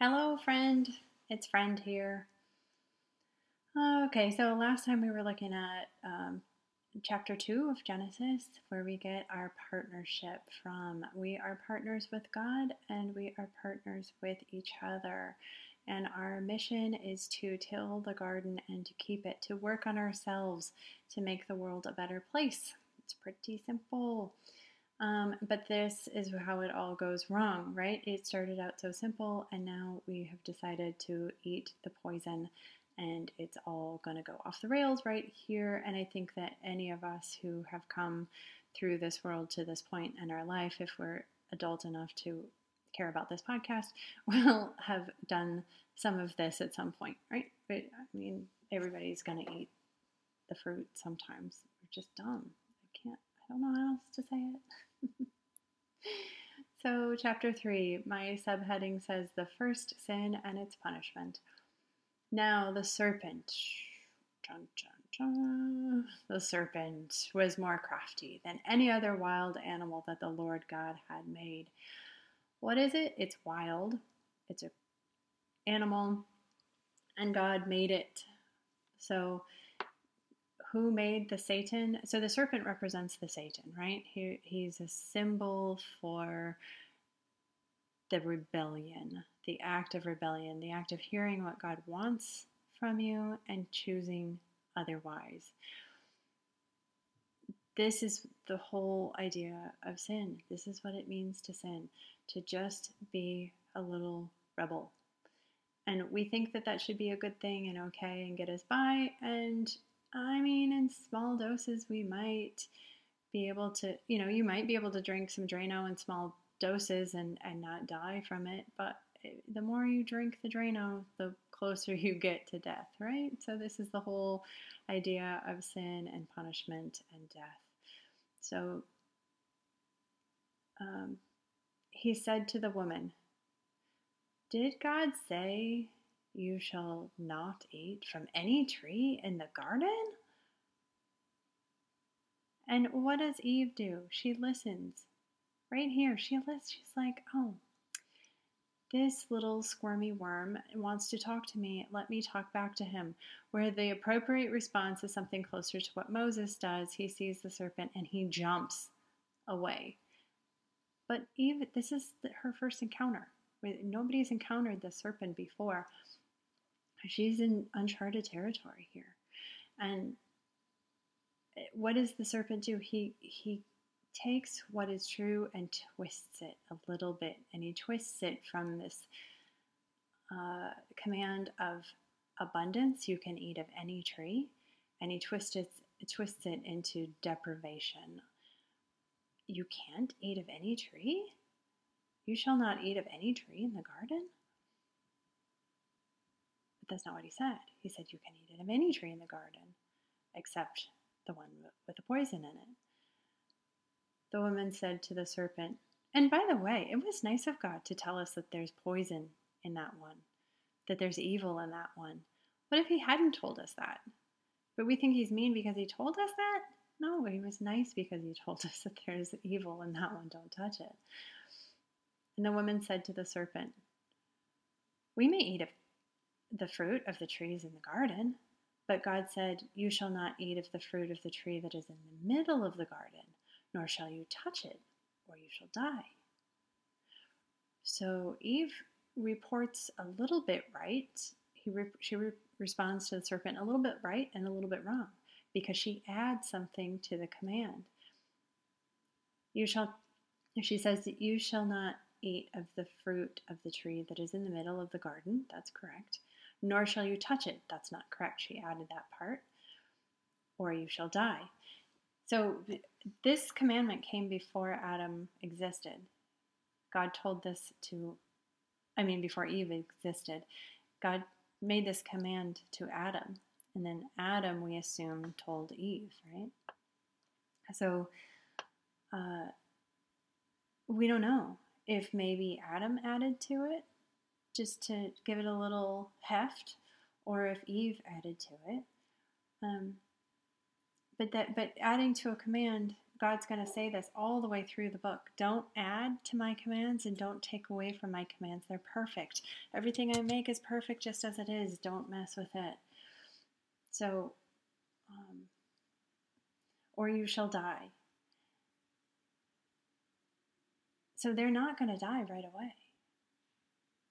Hello, friend. It's friend here. Okay, so last time we were looking at um, chapter two of Genesis, where we get our partnership from. We are partners with God and we are partners with each other. And our mission is to till the garden and to keep it, to work on ourselves to make the world a better place. It's pretty simple. Um, but this is how it all goes wrong, right? It started out so simple, and now we have decided to eat the poison, and it's all going to go off the rails right here. And I think that any of us who have come through this world to this point in our life, if we're adult enough to care about this podcast, will have done some of this at some point, right? But I mean, everybody's going to eat the fruit sometimes. We're just dumb. I can't, I don't know how else to say it. so, chapter 3, my subheading says the first sin and its punishment. Now, the serpent. Dun, dun, dun, the serpent was more crafty than any other wild animal that the Lord God had made. What is it? It's wild. It's a animal, and God made it. So who made the Satan? So the serpent represents the Satan, right? He, he's a symbol for the rebellion, the act of rebellion, the act of hearing what God wants from you and choosing otherwise. This is the whole idea of sin. This is what it means to sin, to just be a little rebel. And we think that that should be a good thing and okay and get us by. And I mean, in small doses, we might be able to, you know, you might be able to drink some Drano in small doses and, and not die from it. But the more you drink the Drano, the closer you get to death, right? So, this is the whole idea of sin and punishment and death. So, um, he said to the woman, Did God say you shall not eat from any tree in the garden? And what does Eve do? She listens. Right here, she listens. She's like, oh, this little squirmy worm wants to talk to me. Let me talk back to him. Where the appropriate response is something closer to what Moses does. He sees the serpent and he jumps away. But Eve, this is her first encounter. Nobody's encountered the serpent before she's in uncharted territory here. And what does the serpent do? He he takes what is true and twists it a little bit, and he twists it from this uh, command of abundance. You can eat of any tree, and he twists it, twists it into deprivation. You can't eat of any tree. You shall not eat of any tree in the garden that's not what he said. He said, You can eat it of any tree in the garden, except the one with the poison in it. The woman said to the serpent, And by the way, it was nice of God to tell us that there's poison in that one, that there's evil in that one. What if he hadn't told us that? But we think he's mean because he told us that? No, he was nice because he told us that there's evil in that one. Don't touch it. And the woman said to the serpent, We may eat of the fruit of the trees in the garden. But God said, You shall not eat of the fruit of the tree that is in the middle of the garden, nor shall you touch it, or you shall die. So Eve reports a little bit right. He re- she re- responds to the serpent a little bit right and a little bit wrong because she adds something to the command. You shall, she says that you shall not eat of the fruit of the tree that is in the middle of the garden. That's correct nor shall you touch it. That's not correct. She added that part. Or you shall die. So this commandment came before Adam existed. God told this to, I mean, before Eve existed. God made this command to Adam. And then Adam, we assume, told Eve, right? So uh, we don't know if maybe Adam added to it just to give it a little heft, or if Eve added to it. Um, but that, but adding to a command God's going to say this all the way through the book. Don't add to my commands and don't take away from my commands. They're perfect. Everything I make is perfect just as it is. Don't mess with it. So, um, or you shall die. So they're not going to die right away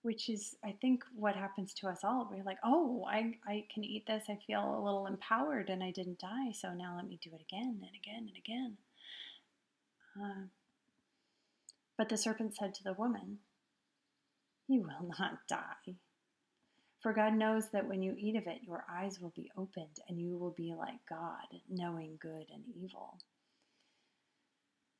which is i think what happens to us all. We're like oh I, I can eat this. I feel a little empowered and i didn't die. So now let me do it again and again and again. Uh, but the serpent said to the woman you will not die. For god knows that when you eat of it your eyes will be opened and you will be like god knowing good and evil.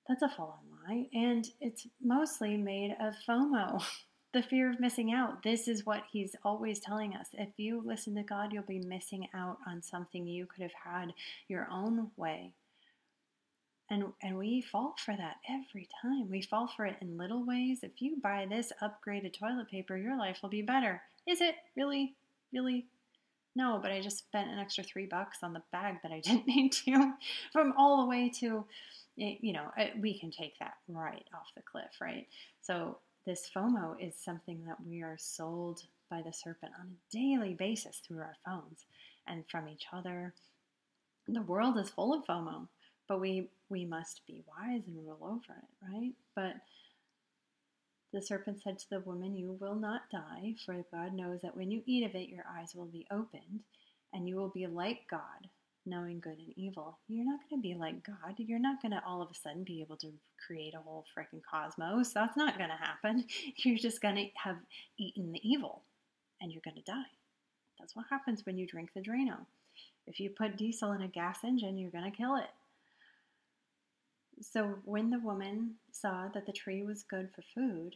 That's a full on lie and it's mostly made of fomo the fear of missing out. This is what he's always telling us. If you listen to God, you'll be missing out on something you could have had your own way. And, and we fall for that every time. We fall for it in little ways. If you buy this upgraded toilet paper, your life will be better. Is it really? Really? No, but I just spent an extra three bucks on the bag that I didn't need to. From all the way to, eh, you know, eh, we can take that right off the cliff, right? So this FOMO is something that we are sold by the serpent on a daily basis through our phones and from each other. The world is full of FOMO, but we we must be wise and rule over it, right? But the serpent said to the woman, You will not die, for God knows that when you eat of it, your eyes will be opened, and you will be like God, knowing good and evil. You're not going to be like God. You're not going to all of a sudden be able to create a whole freaking cosmos. That's not going to happen. You're just going to have eaten the evil and you're going to die. That's what happens when you drink the Drano. If you put diesel in a gas engine, you're going to kill it. So when the woman saw that the tree was good for food,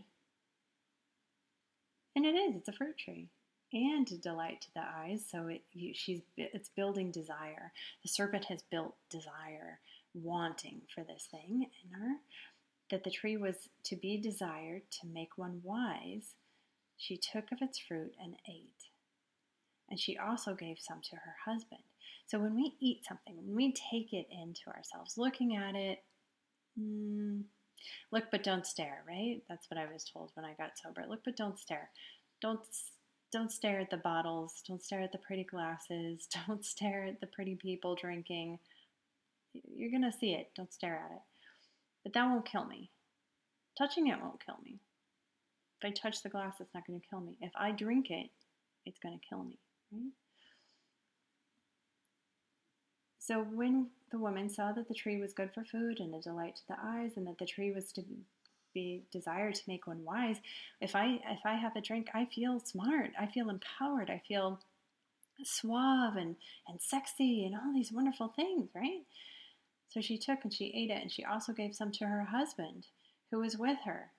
and it is, it's a fruit tree and a delight to the eyes. So it you, she's it's building desire. The serpent has built desire, wanting for this thing in her. That the tree was to be desired to make one wise. She took of its fruit and ate. And she also gave some to her husband. So when we eat something, when we take it into ourselves, looking at it, mm, look but don't stare, right? That's what I was told when I got sober. Look but don't stare. Don't don't stare at the bottles, don't stare at the pretty glasses, don't stare at the pretty people drinking. You're going to see it, don't stare at it. But that won't kill me. Touching it won't kill me. If I touch the glass, it's not going to kill me. If I drink it, it's going to kill me, right? So when the woman saw that the tree was good for food and a delight to the eyes, and that the tree was to be desire to make one wise if i if i have a drink i feel smart i feel empowered i feel suave and and sexy and all these wonderful things right so she took and she ate it and she also gave some to her husband who was with her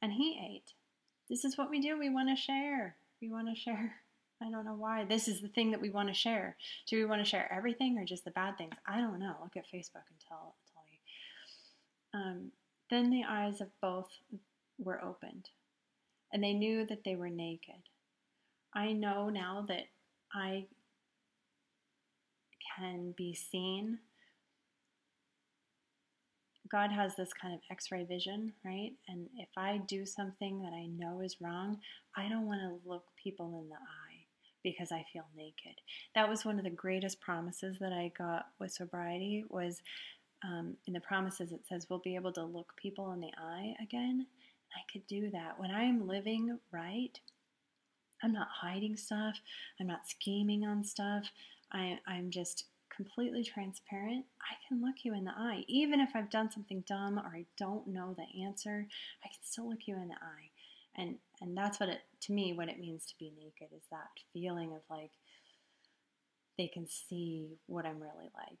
and he ate this is what we do we want to share we want to share I don't know why. This is the thing that we want to share. Do we want to share everything or just the bad things? I don't know. Look at Facebook and tell, tell me. Um, then the eyes of both were opened, and they knew that they were naked. I know now that I can be seen. God has this kind of x ray vision, right? And if I do something that I know is wrong, I don't want to look people in the eye because I feel naked. That was one of the greatest promises that I got with sobriety was um, in the promises it says we'll be able to look people in the eye again. I could do that. When I'm living right, I'm not hiding stuff, I'm not scheming on stuff, I, I'm just completely transparent. I can look you in the eye. Even if I've done something dumb or I don't know the answer, I can still look you in the eye. And and that's what it to me what it means to be naked is that feeling of like they can see what I'm really like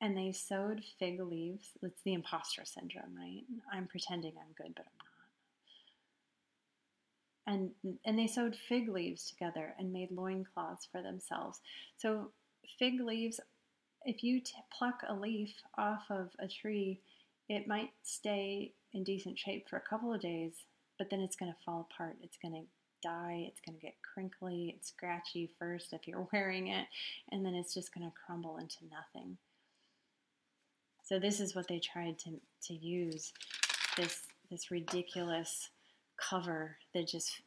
and they sewed fig leaves. It's the imposter syndrome, right? I'm pretending I'm good, but I'm not. And and they sewed fig leaves together and made loincloths for themselves. So fig leaves, if you t- pluck a leaf off of a tree, it might stay in decent shape for a couple of days, but then it's going to fall apart. It's going to die. It's going to get crinkly and scratchy first if you're wearing it, and then it's just going to crumble into nothing. So this is what they tried to, to use this this ridiculous cover that just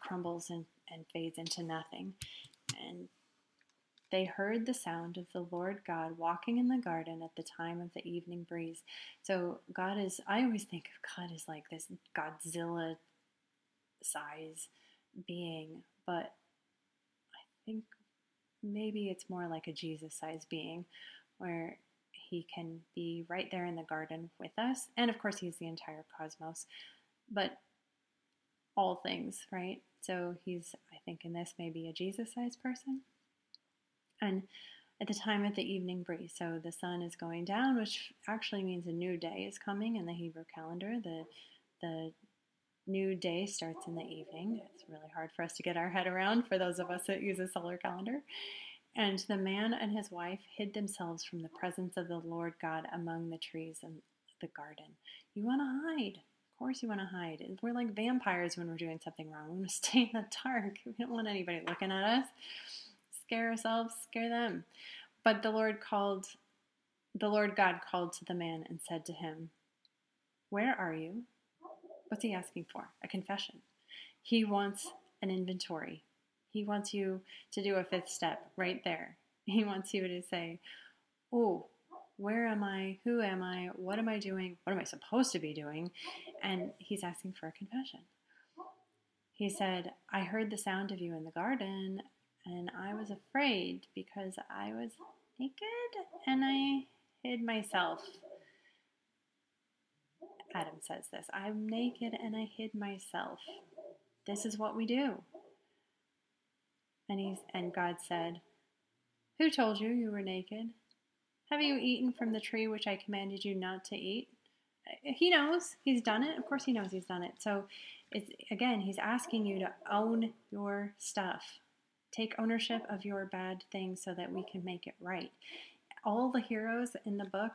crumbles and, and fades into nothing. And they heard the sound of the Lord God walking in the garden at the time of the evening breeze. So God is I always think of God as like this Godzilla size being, but I think maybe it's more like a Jesus size being where he can be right there in the garden with us. And of course, he's the entire cosmos, but all things, right? So he's, I think, in this, maybe a Jesus sized person. And at the time of the evening breeze, so the sun is going down, which actually means a new day is coming in the Hebrew calendar. The, the new day starts in the evening. It's really hard for us to get our head around for those of us that use a solar calendar. And the man and his wife hid themselves from the presence of the Lord God among the trees in the garden. You want to hide. Of course, you want to hide. We're like vampires when we're doing something wrong. We want to stay in the dark. We don't want anybody looking at us. Scare ourselves, scare them. But the Lord called, the Lord God called to the man and said to him, Where are you? What's he asking for? A confession. He wants an inventory. He wants you to do a fifth step right there. He wants you to say, Oh, where am I? Who am I? What am I doing? What am I supposed to be doing? And he's asking for a confession. He said, I heard the sound of you in the garden, and I was afraid because I was naked and I hid myself. Adam says this I'm naked and I hid myself. This is what we do. And, he's, and God said, Who told you you were naked? Have you eaten from the tree which I commanded you not to eat? He knows he's done it. Of course, he knows he's done it. So, it's again, he's asking you to own your stuff. Take ownership of your bad things so that we can make it right. All the heroes in the book,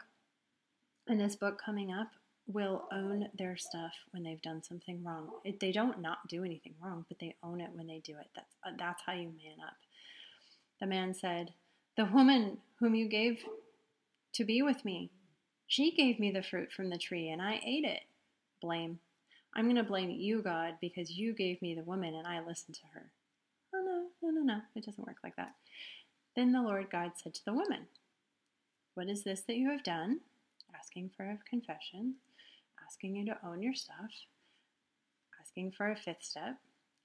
in this book coming up, will own their stuff when they've done something wrong. It, they don't not do anything wrong, but they own it when they do it. That's uh, that's how you man up. The man said, "The woman whom you gave to be with me, she gave me the fruit from the tree, and I ate it." Blame. I'm going to blame you, God, because you gave me the woman and I listened to her. Oh no, no, no, no! It doesn't work like that. Then the Lord God said to the woman, "What is this that you have done?" Asking for a confession asking you to own your stuff, asking for a fifth step.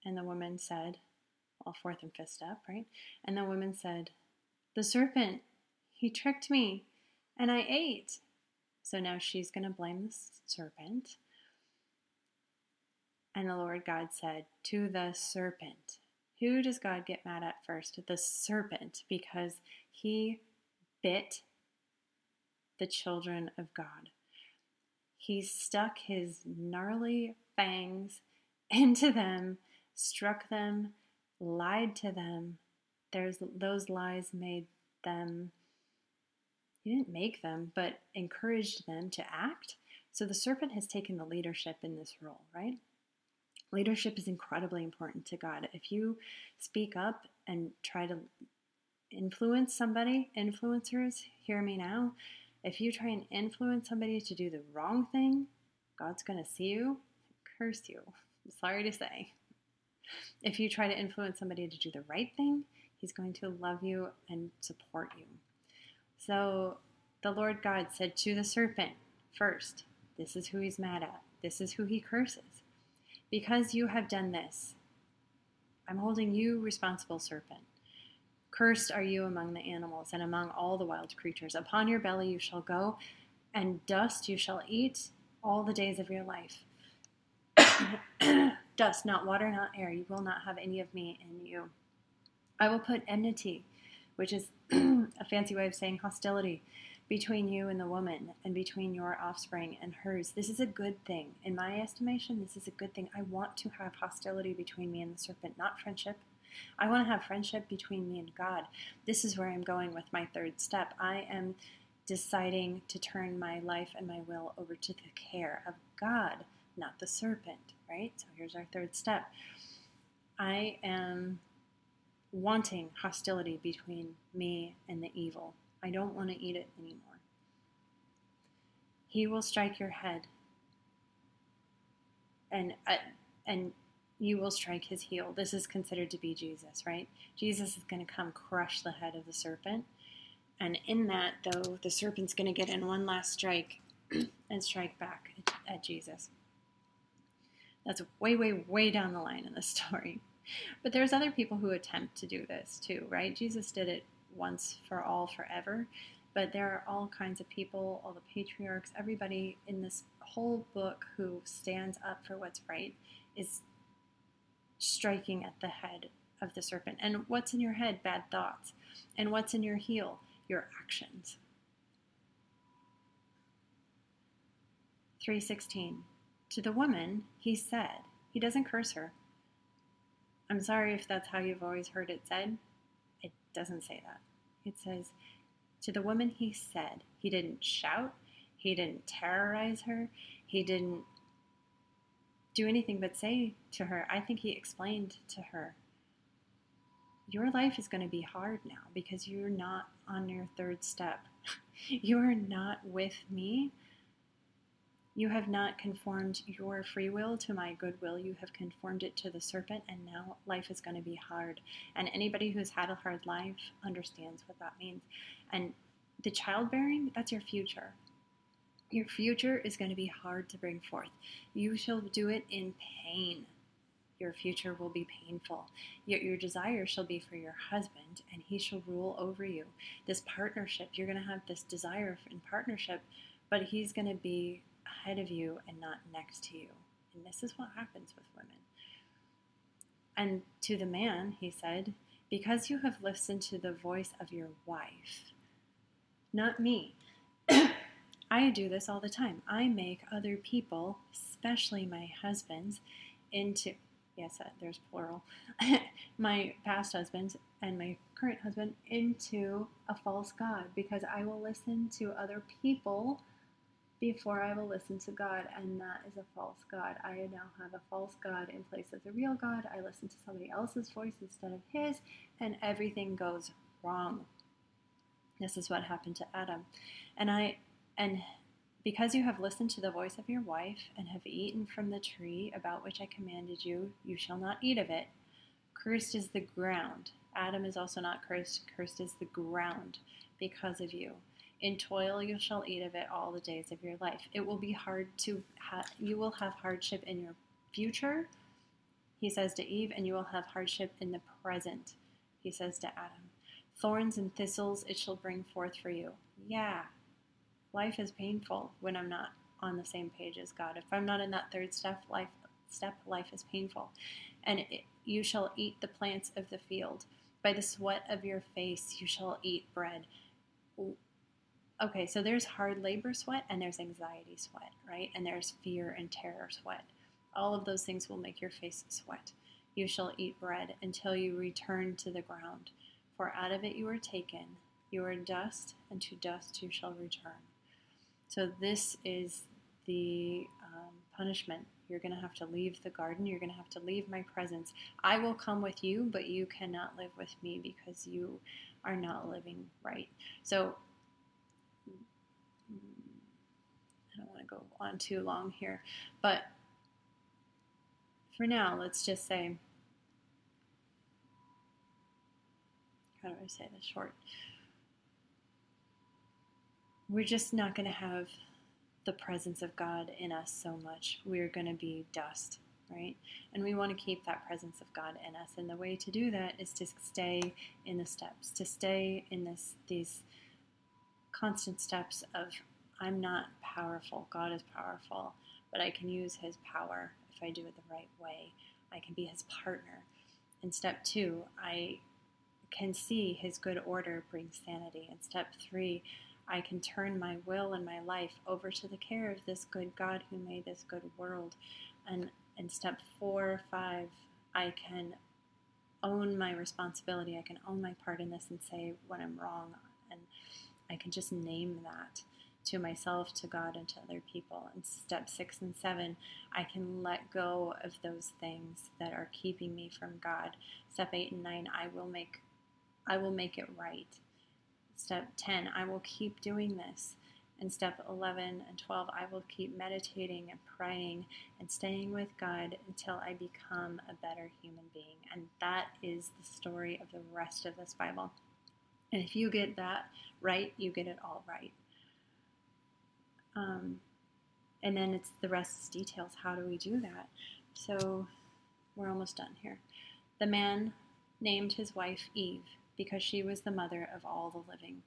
And the woman said, well, fourth and fifth step, right? And the woman said, The serpent, he tricked me and I ate. So now she's going to blame the serpent. And the Lord God said, To the serpent. Who does God get mad at first? The serpent, because he bit the children of God. He stuck his gnarly fangs into them, struck them, lied to them. There's those lies made them he didn't make them, but encouraged them to act. So the serpent has taken the leadership in this role, right? Leadership is incredibly important to God. If you speak up and try to influence somebody, influencers, hear me now, if you try and influence somebody to do the wrong thing, God's going to see you curse you. I'm sorry to say. If you try to influence somebody to do the right thing, He's going to love you and support you. So the Lord God said to the serpent, First, this is who He's mad at, this is who He curses. Because you have done this, I'm holding you responsible, serpent. Cursed are you among the animals and among all the wild creatures. Upon your belly you shall go, and dust you shall eat all the days of your life. dust, not water, not air. You will not have any of me in you. I will put enmity, which is a fancy way of saying hostility, between you and the woman, and between your offspring and hers. This is a good thing. In my estimation, this is a good thing. I want to have hostility between me and the serpent, not friendship. I want to have friendship between me and God. This is where I'm going with my third step. I am deciding to turn my life and my will over to the care of God, not the serpent, right? So here's our third step. I am wanting hostility between me and the evil. I don't want to eat it anymore. he will strike your head, and uh, and you will strike his heel. This is considered to be Jesus, right? Jesus is going to come crush the head of the serpent. And in that, though, the serpent's going to get in one last strike and strike back at Jesus. That's way, way, way down the line in the story. But there's other people who attempt to do this too, right? Jesus did it once for all, forever. But there are all kinds of people, all the patriarchs, everybody in this whole book who stands up for what's right is striking at the head of the serpent. And what's in your head? Bad thoughts. And what's in your heel? Your actions. 316. To the woman, he said, he doesn't curse her. I'm sorry if that's how you've always heard it said. It doesn't say that. It says, to the woman, he said. He didn't shout. He didn't terrorize her. He didn't do anything but say to her, I think he explained to her, Your life is going to be hard now because you're not on your third step. you are not with me. You have not conformed your free will to my good will. You have conformed it to the serpent, and now life is going to be hard. And anybody who's had a hard life understands what that means. And the childbearing, that's your future. Your future is going to be hard to bring forth. You shall do it in pain. Your future will be painful. Yet your desire shall be for your husband, and he shall rule over you. This partnership, you're going to have this desire in partnership, but he's going to be ahead of you and not next to you. And this is what happens with women. And to the man, he said, Because you have listened to the voice of your wife, not me. I do this all the time. I make other people, especially my husbands, into yes, uh, there's plural, my past husbands and my current husband into a false God because I will listen to other people before I will listen to God, and that is a false God. I now have a false God in place of the real God. I listen to somebody else's voice instead of his, and everything goes wrong. This is what happened to Adam. And I and because you have listened to the voice of your wife and have eaten from the tree about which I commanded you, you shall not eat of it. Cursed is the ground. Adam is also not cursed, cursed is the ground because of you. In toil you shall eat of it all the days of your life. It will be hard to ha- you will have hardship in your future, he says to Eve, and you will have hardship in the present, he says to Adam. Thorns and thistles it shall bring forth for you. Yeah, life is painful when I'm not on the same page as God. If I'm not in that third step, life step life is painful. And it, you shall eat the plants of the field. By the sweat of your face you shall eat bread. Okay, so there's hard labor sweat and there's anxiety sweat, right? And there's fear and terror sweat. All of those things will make your face sweat. You shall eat bread until you return to the ground, for out of it you were taken. You are dust, and to dust you shall return. So, this is the um, punishment. You're going to have to leave the garden. You're going to have to leave my presence. I will come with you, but you cannot live with me because you are not living right. So, I don't want to go on too long here, but for now, let's just say, how do I say this short? We're just not going to have the presence of God in us so much. We're going to be dust, right? And we want to keep that presence of God in us. And the way to do that is to stay in the steps, to stay in this these constant steps of I'm not powerful. God is powerful, but I can use his power if I do it the right way. I can be his partner. In step 2, I can see his good order brings sanity. In step 3, I can turn my will and my life over to the care of this good God who made this good world. And in step four, or five, I can own my responsibility. I can own my part in this and say when I'm wrong. And I can just name that to myself, to God, and to other people. And step six and seven, I can let go of those things that are keeping me from God. Step eight and nine, I will make I will make it right. Step 10, I will keep doing this. And step 11 and 12, I will keep meditating and praying and staying with God until I become a better human being. And that is the story of the rest of this Bible. And if you get that right, you get it all right. Um, and then it's the rest details. How do we do that? So we're almost done here. The man named his wife Eve because she was the mother of all the living.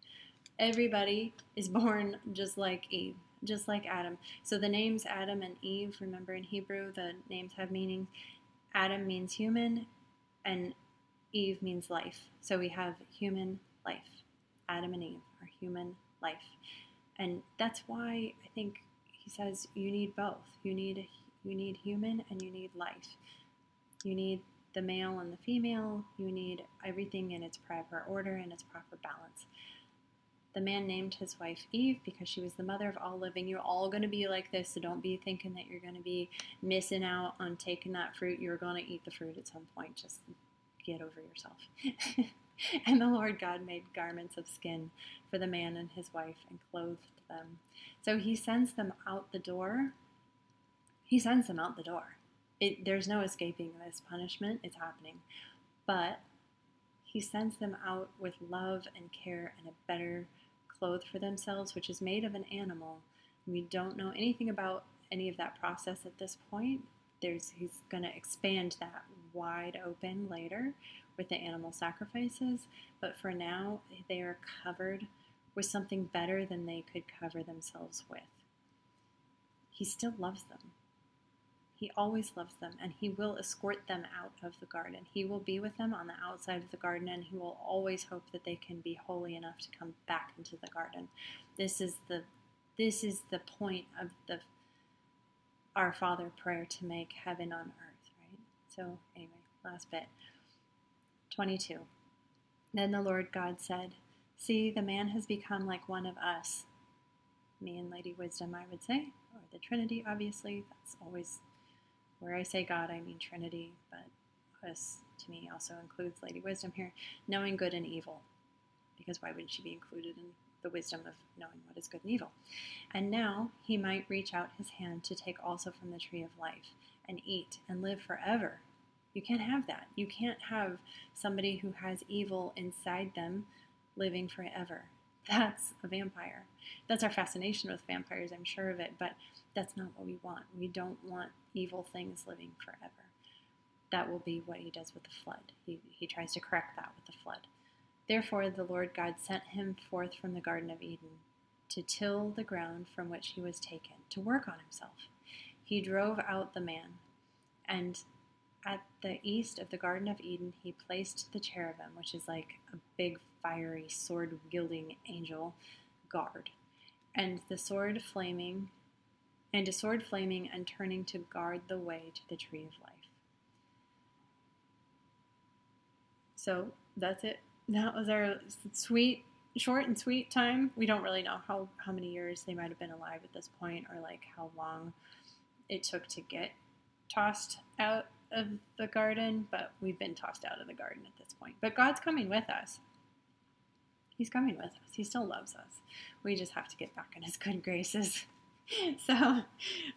Everybody is born just like Eve, just like Adam. So the names Adam and Eve, remember in Hebrew, the names have meaning. Adam means human, and Eve means life. So we have human life. Adam and Eve are human life. And that's why I think he says you need both. You need you need human and you need life. You need the male and the female. You need everything in its proper order and its proper balance. The man named his wife Eve because she was the mother of all living. You're all going to be like this, so don't be thinking that you're going to be missing out on taking that fruit. You're going to eat the fruit at some point. Just get over yourself. and the Lord God made garments of skin for the man and his wife and clothed them. So he sends them out the door. He sends them out the door. It, there's no escaping this punishment. It's happening. But he sends them out with love and care and a better cloth for themselves, which is made of an animal. We don't know anything about any of that process at this point. There's he's going to expand that wide open later with the animal sacrifices, but for now they are covered with something better than they could cover themselves with. He still loves them. He always loves them and he will escort them out of the garden. He will be with them on the outside of the garden and he will always hope that they can be holy enough to come back into the garden. This is the this is the point of the our Father prayer to make heaven on earth, right? So anyway, last bit. 22. Then the Lord God said, See, the man has become like one of us. Me and Lady Wisdom, I would say, or the Trinity, obviously. That's always where I say God, I mean Trinity, but us to me also includes Lady Wisdom here, knowing good and evil. Because why wouldn't she be included in the wisdom of knowing what is good and evil? And now he might reach out his hand to take also from the tree of life and eat and live forever. You can't have that. You can't have somebody who has evil inside them living forever. That's a vampire. That's our fascination with vampires, I'm sure of it, but that's not what we want. We don't want evil things living forever. That will be what he does with the flood. He, he tries to correct that with the flood. Therefore, the Lord God sent him forth from the Garden of Eden to till the ground from which he was taken, to work on himself. He drove out the man, and at the east of the Garden of Eden, he placed the cherubim, which is like a big fiery sword wielding angel guard, and the sword flaming and a sword flaming and turning to guard the way to the tree of life. So that's it. That was our sweet, short and sweet time. We don't really know how, how many years they might have been alive at this point or like how long it took to get tossed out of the garden, but we've been tossed out of the garden at this point. But God's coming with us. He's coming with us. He still loves us. We just have to get back in His good graces. so,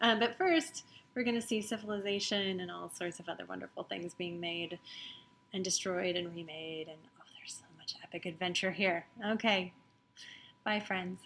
um, but first, we're going to see civilization and all sorts of other wonderful things being made and destroyed and remade. And oh, there's so much epic adventure here. Okay. Bye, friends.